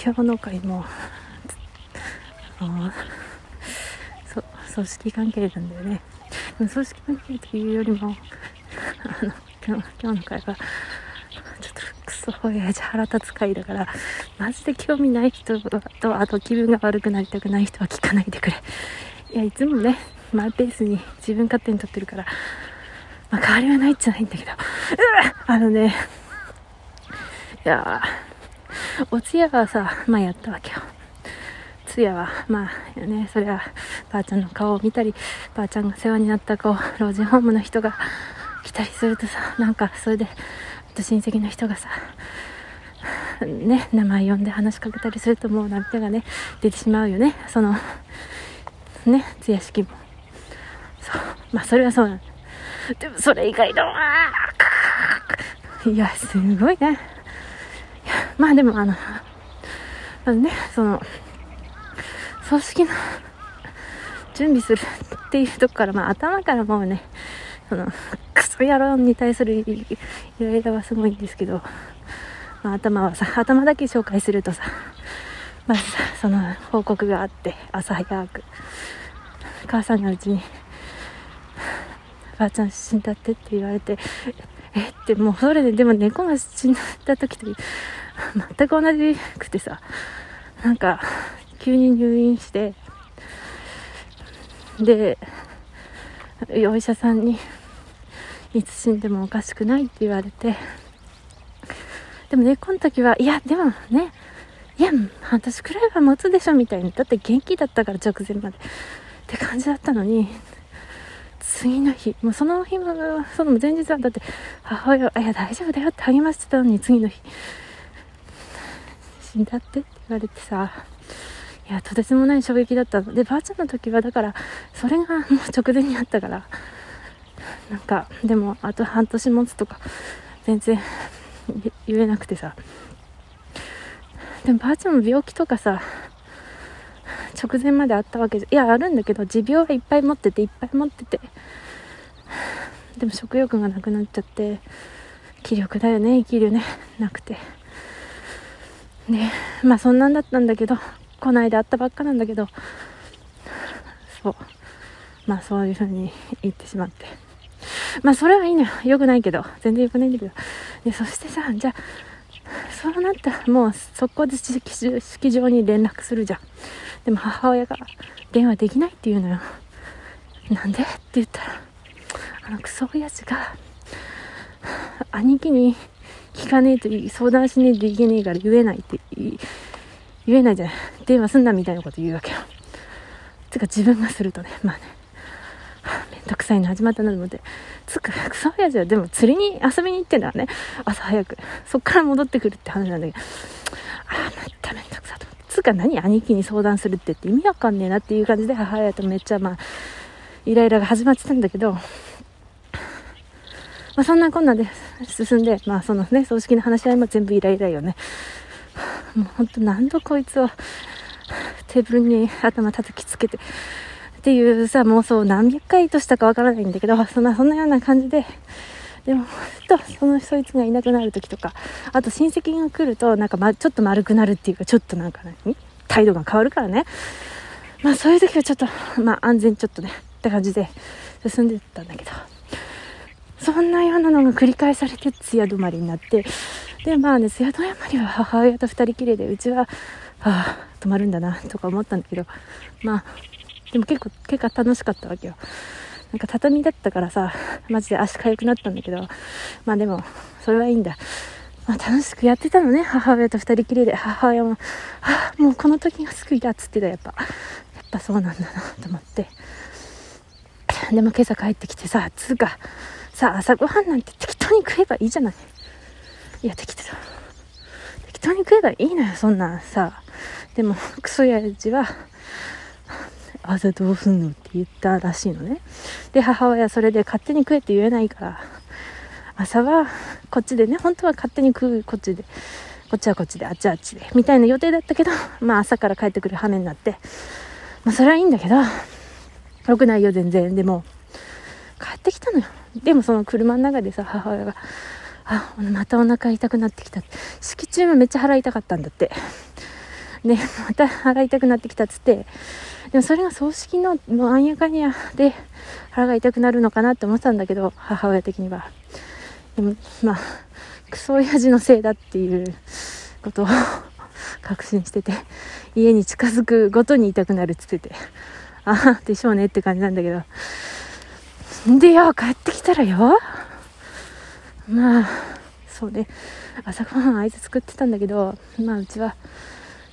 今日の会も あのそ組織関係なんだよね。組織関係というよりも あの今日の会はちょっとクソ親父腹立つ会だからマジで興味ない人とあと気分が悪くなりたくない人は聞かないでくれ。いやいつもねマイペースに自分勝手に撮ってるからまあ変わりはないじゃないんだけど。うあのねいやお通夜はさまあやったわけよ。通夜はまあねそれはばあちゃんの顔を見たりばあちゃんが世話になった子老人ホームの人が来たりするとさなんかそれで親戚の人がさね名前呼んで話しかけたりするともう涙がね出てしまうよね。そのね通夜式も。そう。まあそれはそうなんでもそれ以外のいやすごいね。まあでもあのあのねその葬式の準備するっていうとこから、まあ、頭からもうねそのクソ野郎に対するイライラはすごいんですけど、まあ、頭はさ頭だけ紹介するとさまずさその報告があって朝早く母さんがうちに「ばあちゃん死んだって」って言われてえ？ってもうそれででも猫が死んだ時と全く同じくてさなんか急に入院してでお医者さんにいつ死んでもおかしくないって言われてでも猫の時はいやでもねいや半年くらいは持つでしょみたいにだって元気だったから直前までって感じだったのに次の日もうその日もその前日はだって母親はいや大丈夫だよって励ましてたのに次の日死んだってって言われてさいやとてつもない衝撃だった。のでばあちゃんの時はだからそれがもう直前にあったからなんかでもあと半年持つとか全然言えなくてさ。でもばあちゃんも病気とかさ直前まであったわけじゃいやあるんだけど持病はいっぱい持ってていっぱい持ってて。でも食欲がなくなっちゃって気力だよね生きるねなくて。ね。まあそんなんだったんだけどこないだ会ったばっかなんだけどそう。まあそういう風に言ってしまって。まあそれはいいのよ。よくないけど。全然よくないんだけど。でそしてさじゃあそうなったらもう速攻で式場に連絡するじゃん。でも母親が電話できないって言うのよ。なんで？って言ったらあのクソ親父が兄貴に聞かねえといい相談しねえといけねえから言えないって言えないじゃない電話すんなみたいなこと言うわけよ。てか自分がするとね。まあね。めんどくさいの始まったなと思ってつくクソ親父はでも釣りに遊びに行ってんだからね。朝早く。そっから戻ってくるって話なんだけど。ああまためんどくさとつうか何兄貴に相談するってって意味わかんねえなっていう感じで母親とめっちゃまあイライラが始まってたんだけど。まあそんなこんなで進んでまあそのね葬式の話し合いも全部イライラよね。もうほんと何度こいつをテーブルに頭叩きつけてっていうさ、もうそう何百回としたかわからないんだけど、そんな、そんなような感じで、でも、ふと、その、そいつがいなくなる時とか、あと親戚が来ると、なんか、ま、ちょっと丸くなるっていうか、ちょっとなんか何？態度が変わるからね。まあ、そういう時はちょっと、まあ、安全ちょっとね、って感じで進んでったんだけど、そんなようなのが繰り返されて、通夜止まりになって、で、まあね、通夜止まりは母親と二人きりで、うちは、はあ、止まるんだな、とか思ったんだけど、まあ、でも結構、結構楽しかったわけよ。なんか畳だったからさ、マジで足痒くなったんだけど、まあでも、それはいいんだ。まあ楽しくやってたのね、母親と二人きりで。母親も、あ、もうこの時が救いだっつってた、やっぱ。やっぱそうなんだな、と思って。でも今朝帰ってきてさ、つうか、さあ、朝ごはんなんて適当に食えばいいじゃない。いや、適当。適当に食えばいいのよ、そんなんさ。でも、クソやじは、朝どうすんのって言ったらしいのね。で、母親それで勝手に食えって言えないから、朝はこっちでね、本当は勝手に食うこっちで、こっちはこっちで、あっちはあっちで、みたいな予定だったけど、まあ朝から帰ってくる羽目になって、まあそれはいいんだけど、よくないよ全然。でも、帰ってきたのよ。でもその車の中でさ、母親が、あ、またお腹痛くなってきた。式中もめっちゃ腹痛かったんだって。でまた腹痛くなってきたっつってでもそれが葬式のもうあんやかんやで腹が痛くなるのかなって思ってたんだけど母親的にはでもまあクソ親父のせいだっていうことを 確信してて家に近づくごとに痛くなるっつっててああでしょうねって感じなんだけどでよ帰ってきたらよまあそうね朝ごはんあいつ作ってたんだけどまあうちは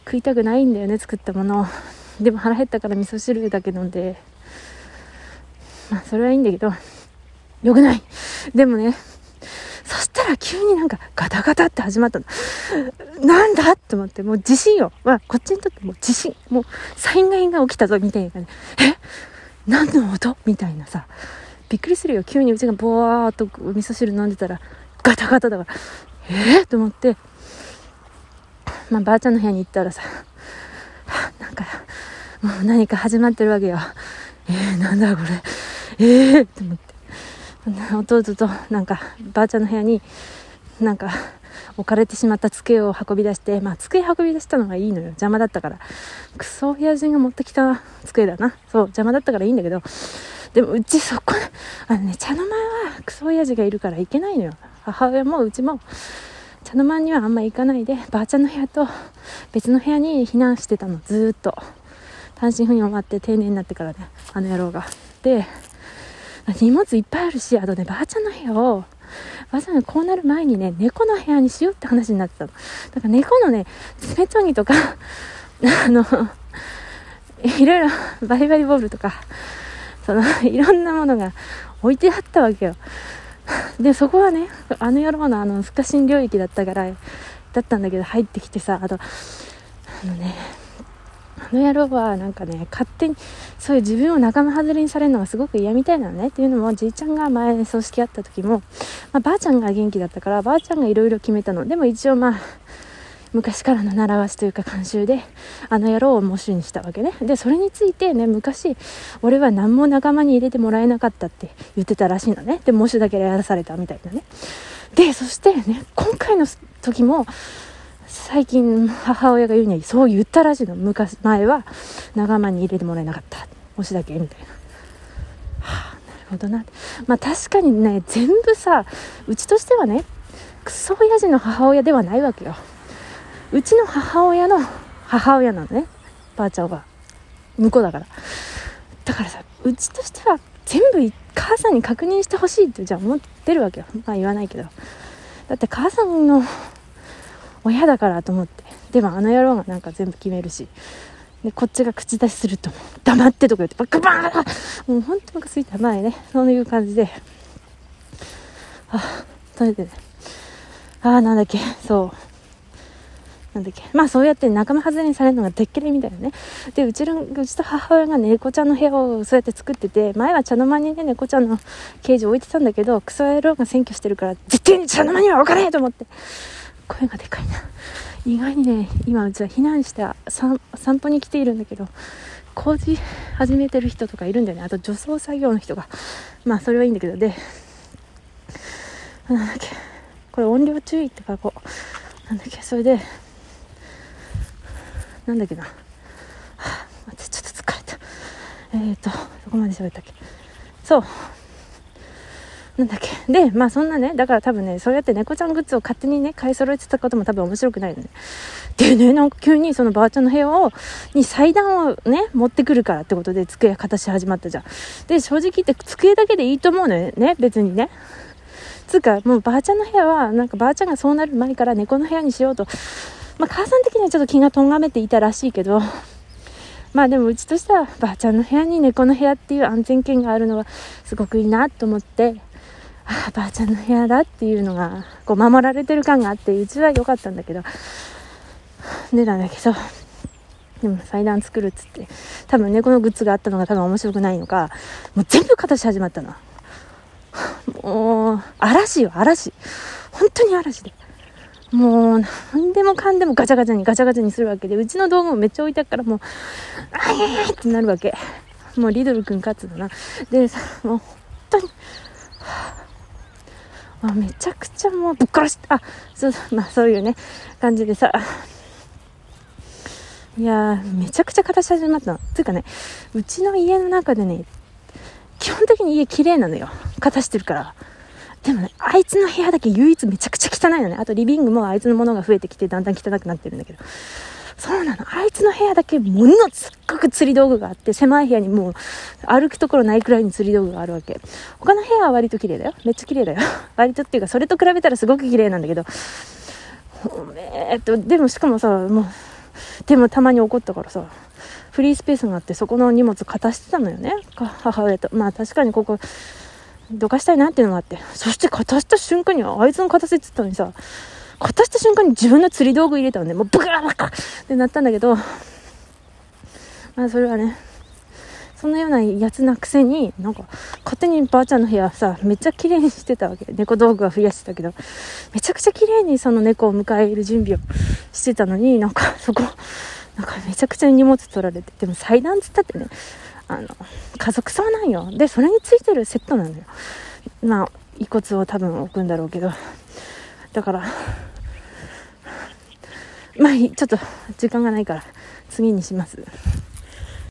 食いたくないんだよね作ったものでも腹減ったから味噌汁だけ飲んでまあそれはいいんだけどよくないでもねそしたら急になんかガタガタって始まったの。なんだって思って、もう地震よ。まあ、こっちにとってもう地震、もう災害が起きたぞみたいな感じ。え？何の音？みたいなさ。びっくりするよ。急にうちがボワーっとお味噌汁飲んでたらガタガタだから。えー、と思って、まあ、ばあちゃんの部屋に行ったらさ、なんか、もう何か始まってるわけよ。えー、なんだこれ。えー、と思って。弟となんかばあちゃんの部屋になんか置かれてしまった机を運び出して、まあ、机運び出したのがいいのよ邪魔だったからクソ親父が持ってきた机だなそう邪魔だったからいいんだけどでもうちそこあのね茶の間はクソ親父がいるから行けないのよ。母親もうちも茶の間にはあんま行かないでばあちゃんの部屋と別の部屋に避難してたの。ずっと。単身赴任終わって定年になってからねあの野郎が。で荷物いっぱいあるし、あとね、ばあちゃんの部屋を、ばあちゃんがこうなる前にね、猫の部屋にしようって話になってたの。だから猫のね、爪研ぎとか、あの、いろいろバリバリボールとか、その、いろんなものが置いてあったわけよ。で、そこはね、あの野郎のあの、不可侵領域だったから、だったんだけど、入ってきてさ、あと、あのね、あの野郎はなんかね勝手にそういう自分を仲間外れにされるのがすごく嫌みたいなのねっていうのもじいちゃんが前葬式あった時も、まあ、ばあちゃんが元気だったからばあちゃんがいろいろ決めたのでも一応まあ昔からの習わしというか慣習であの野郎を喪主にしたわけねでそれについてね昔俺は何も仲間に入れてもらえなかったって言ってたらしいのねで喪主だけやらされたみたいなねでそしてね今回の時も最近母親が言うにはそう言ったらしいの昔前は仲間に入れてもらえなかった推しだけみたいな。はあ、なるほどな。まあ確かにね全部さうちとしてはねクソ親父の母親ではないわけよ。うちの母親の母親なのね。ばあちゃんは。向こうだから。だからさうちとしては全部母さんに確認してほしいってじゃあ思ってるわけよ。まあ言わないけど。だって母さんの親だからと思って。でもあの野郎がなんか全部決めるし。でこっちが口出しすると黙ってとか言ってバカバーもうほんとムカついた前ね。そういう感じで。あそれでね。ああなんだっけ。そう。なんだっけ。まあそうやって仲間外れにされるのがでっけれみたいなね。でうちのうちと母親が猫ちゃんの部屋をそうやって作ってて前は茶の間にね猫ちゃんのケージ置いてたんだけどクソ野郎が占拠してるから絶対に茶の間には置かねえと思って。声がでかいな。意外にね今うちは避難して散歩に来ているんだけど工事始めてる人とかいるんだよね。あと除草作業の人が。まあそれはいいんだけどでなんだっけ。これ音量注意って書こう。なんだっけ。それでなんだっけな、はあ、待ってちょっと疲れた。えっ、ー、とどこまで喋ったっけ。そう。なんだっけ。でまあそんなねだから多分ねそうやって猫ちゃんグッズを勝手にね買い揃えてたことも多分面白くないのね。でねなんか急にそのばあちゃんの部屋をに祭壇をね持ってくるからってことで机形始まったじゃん。で正直言って机だけでいいと思うのよね。別にね。つうかもうばあちゃんの部屋はなんかばあちゃんがそうなる前から猫の部屋にしようとまあ母さん的にはちょっと気がとんがめていたらしいけどまあでもうちとしてはばあちゃんの部屋に猫の部屋っていう安全圏があるのはすごくいいなと思ってああばあちゃんの部屋だっていうのがこう守られてる感があってうちは良かったんだけどでなんだけどでも祭壇作るっつって多分猫のグッズがあったのが多分面白くないのかもう全部形始まったの。もう嵐よ嵐。本当に嵐で。もう何でもかんでもガチャガチャにガチャガチャにするわけでうちの道具もめっちゃ置いてあるからもうあえってなるわけ。もうリドル君勝つだな。でさもう本当にあめちゃくちゃもうぶっ殺してあそうまあそういうね感じでさ。いやめちゃくちゃ形始まったの。つうかねうちの家の中でね基本的に家綺麗なのよ。片してるから。でもねあいつの部屋だけ唯一めちゃくちゃ汚いのね。あとリビングもあいつのものが増えてきてだんだん汚くなってるんだけど。そうなの。あいつの部屋だけものすっごく釣り道具があって狭い部屋にもう歩くところないくらいに釣り道具があるわけ。他の部屋は割と綺麗だよ。めっちゃ綺麗だよ。割とっていうかそれと比べたらすごく綺麗なんだけど。えっとでもしかもさもうでもたまに怒ったからさフリースペースがあってそこの荷物片してたのよね。母親と。まあ確かにここどかしたいなっていうのがあってそして片した瞬間にあいつの片せって言ったのにさ片した瞬間に自分の釣り道具入れたのね。もうブカーカってなったんだけどまあそれはねそんなようなやつなくせになんか勝手にばあちゃんの部屋さめっちゃ綺麗にしてたわけ。猫道具は増やしてたけどめちゃくちゃ綺麗にその猫を迎える準備をしてたのになんかそこなんかめちゃくちゃ荷物取られてでも祭壇つったってねあの家族葬なんよ。でそれについてるセットなのよ。まあ遺骨を多分置くんだろうけど。だからまあちょっと時間がないから次にします。